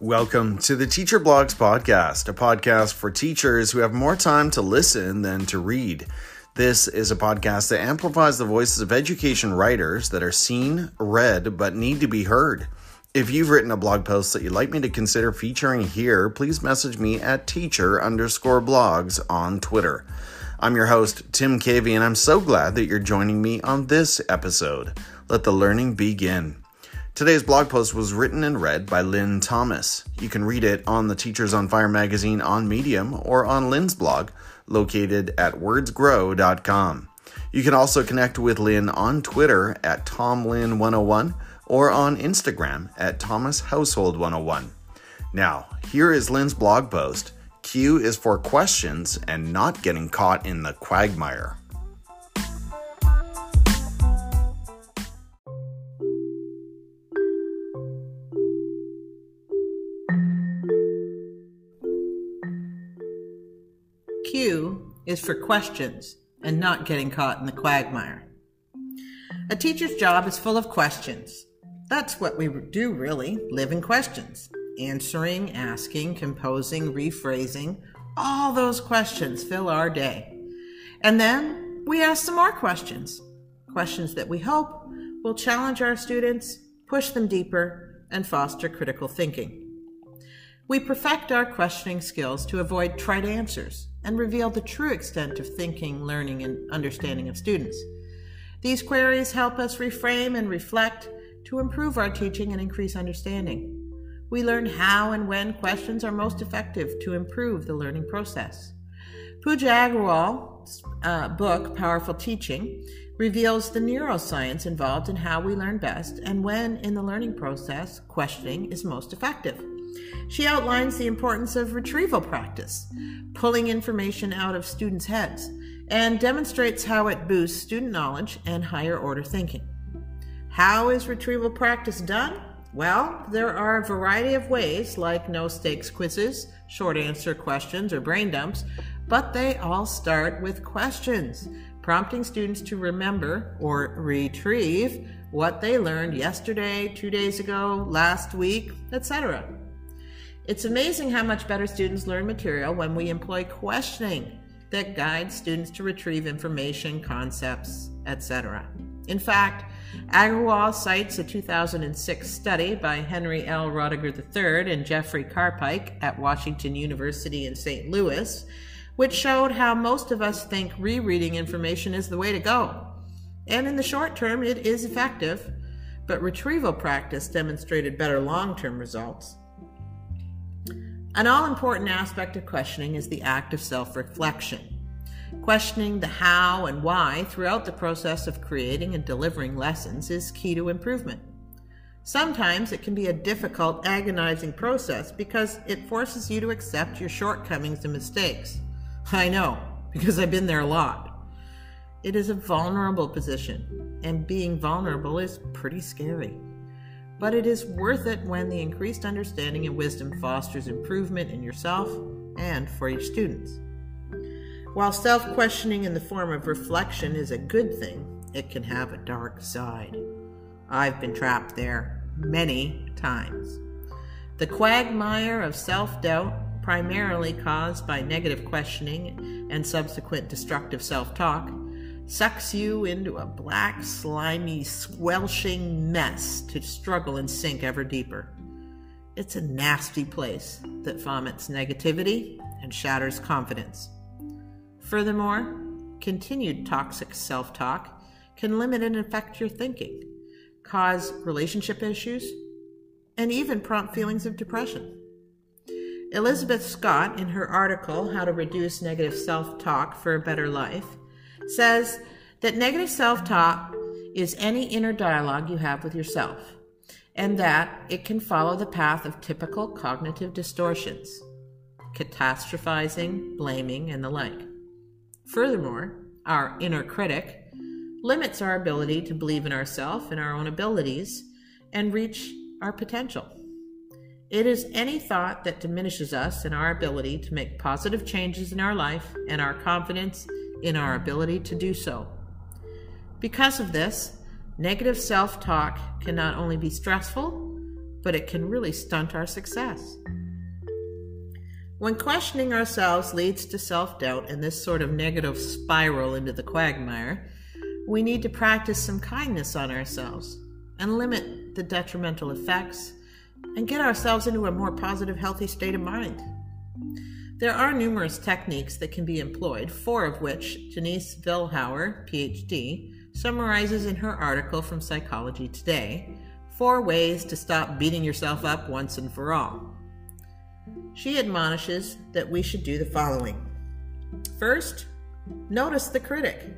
Welcome to the Teacher Blogs Podcast, a podcast for teachers who have more time to listen than to read. This is a podcast that amplifies the voices of education writers that are seen, read, but need to be heard. If you've written a blog post that you'd like me to consider featuring here, please message me at teacher underscore blogs on Twitter. I'm your host, Tim Cavey, and I'm so glad that you're joining me on this episode. Let the learning begin. Today's blog post was written and read by Lynn Thomas. You can read it on the Teachers on Fire magazine on Medium or on Lynn's blog, located at wordsgrow.com. You can also connect with Lynn on Twitter at TomLynn101 or on Instagram at Thomas Household 101. Now, here is Lynn's blog post. Q is for questions and not getting caught in the quagmire. Q is for questions and not getting caught in the quagmire. A teacher's job is full of questions. That's what we do, really live in questions. Answering, asking, composing, rephrasing, all those questions fill our day. And then we ask some more questions. Questions that we hope will challenge our students, push them deeper, and foster critical thinking. We perfect our questioning skills to avoid trite answers and reveal the true extent of thinking, learning, and understanding of students. These queries help us reframe and reflect to improve our teaching and increase understanding. We learn how and when questions are most effective to improve the learning process. Pooja Agarwal's uh, book, Powerful Teaching, reveals the neuroscience involved in how we learn best and when in the learning process questioning is most effective. She outlines the importance of retrieval practice, pulling information out of students' heads, and demonstrates how it boosts student knowledge and higher order thinking. How is retrieval practice done? Well, there are a variety of ways, like no stakes quizzes, short answer questions, or brain dumps, but they all start with questions, prompting students to remember or retrieve what they learned yesterday, two days ago, last week, etc. It's amazing how much better students learn material when we employ questioning that guides students to retrieve information, concepts, etc. In fact, Agarwal cites a 2006 study by Henry L. Roediger III and Jeffrey Karpicke at Washington University in St. Louis, which showed how most of us think rereading information is the way to go. And in the short term, it is effective, but retrieval practice demonstrated better long term results. An all important aspect of questioning is the act of self reflection. Questioning the how and why throughout the process of creating and delivering lessons is key to improvement. Sometimes it can be a difficult, agonizing process because it forces you to accept your shortcomings and mistakes. I know, because I've been there a lot. It is a vulnerable position, and being vulnerable is pretty scary. But it is worth it when the increased understanding and wisdom fosters improvement in yourself and for your students. While self questioning in the form of reflection is a good thing, it can have a dark side. I've been trapped there many times. The quagmire of self doubt, primarily caused by negative questioning and subsequent destructive self talk, sucks you into a black, slimy, squelching mess to struggle and sink ever deeper. It's a nasty place that vomits negativity and shatters confidence. Furthermore, continued toxic self talk can limit and affect your thinking, cause relationship issues, and even prompt feelings of depression. Elizabeth Scott, in her article, How to Reduce Negative Self Talk for a Better Life, says that negative self talk is any inner dialogue you have with yourself, and that it can follow the path of typical cognitive distortions, catastrophizing, blaming, and the like. Furthermore, our inner critic limits our ability to believe in ourselves and our own abilities and reach our potential. It is any thought that diminishes us and our ability to make positive changes in our life and our confidence in our ability to do so. Because of this, negative self talk can not only be stressful, but it can really stunt our success. When questioning ourselves leads to self doubt and this sort of negative spiral into the quagmire, we need to practice some kindness on ourselves and limit the detrimental effects and get ourselves into a more positive, healthy state of mind. There are numerous techniques that can be employed, four of which Denise Vilhauer, PhD, summarizes in her article from Psychology Today Four Ways to Stop Beating Yourself Up Once and For All. She admonishes that we should do the following First, notice the critic.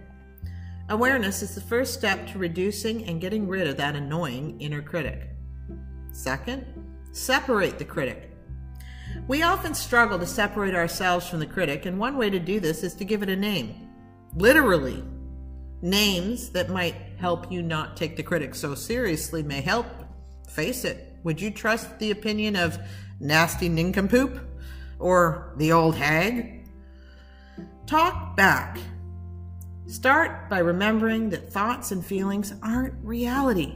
Awareness is the first step to reducing and getting rid of that annoying inner critic. Second, separate the critic. We often struggle to separate ourselves from the critic, and one way to do this is to give it a name. Literally. Names that might help you not take the critic so seriously may help. Face it. Would you trust the opinion of nasty nincompoop or the old hag? Talk back. Start by remembering that thoughts and feelings aren't reality.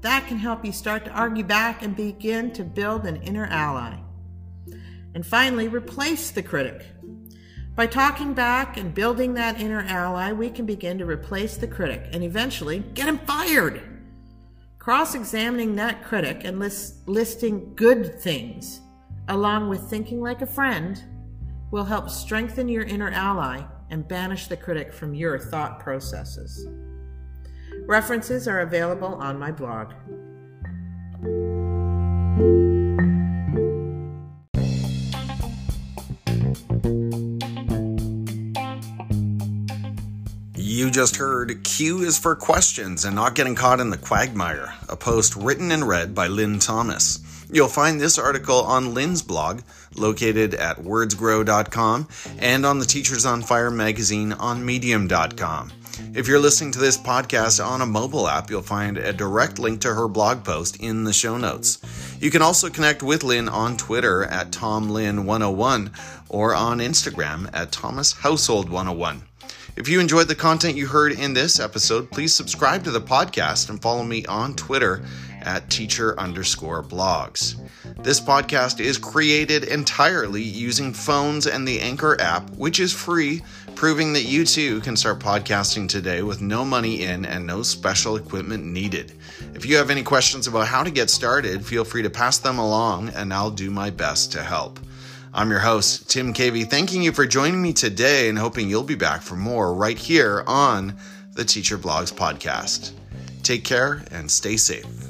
That can help you start to argue back and begin to build an inner ally. And finally, replace the critic. By talking back and building that inner ally, we can begin to replace the critic and eventually get him fired. Cross examining that critic and list, listing good things, along with thinking like a friend, will help strengthen your inner ally and banish the critic from your thought processes. References are available on my blog. You just heard Q is for questions and not getting caught in the quagmire, a post written and read by Lynn Thomas. You'll find this article on Lynn's blog, located at wordsgrow.com, and on the Teachers on Fire magazine on medium.com. If you're listening to this podcast on a mobile app, you'll find a direct link to her blog post in the show notes. You can also connect with Lynn on Twitter at TomLynn101 or on Instagram at ThomasHousehold101. If you enjoyed the content you heard in this episode, please subscribe to the podcast and follow me on Twitter at teacher underscore blogs. This podcast is created entirely using phones and the Anchor app, which is free, proving that you too can start podcasting today with no money in and no special equipment needed. If you have any questions about how to get started, feel free to pass them along and I'll do my best to help. I'm your host, Tim Cavey, thanking you for joining me today and hoping you'll be back for more right here on the Teacher Blogs podcast. Take care and stay safe.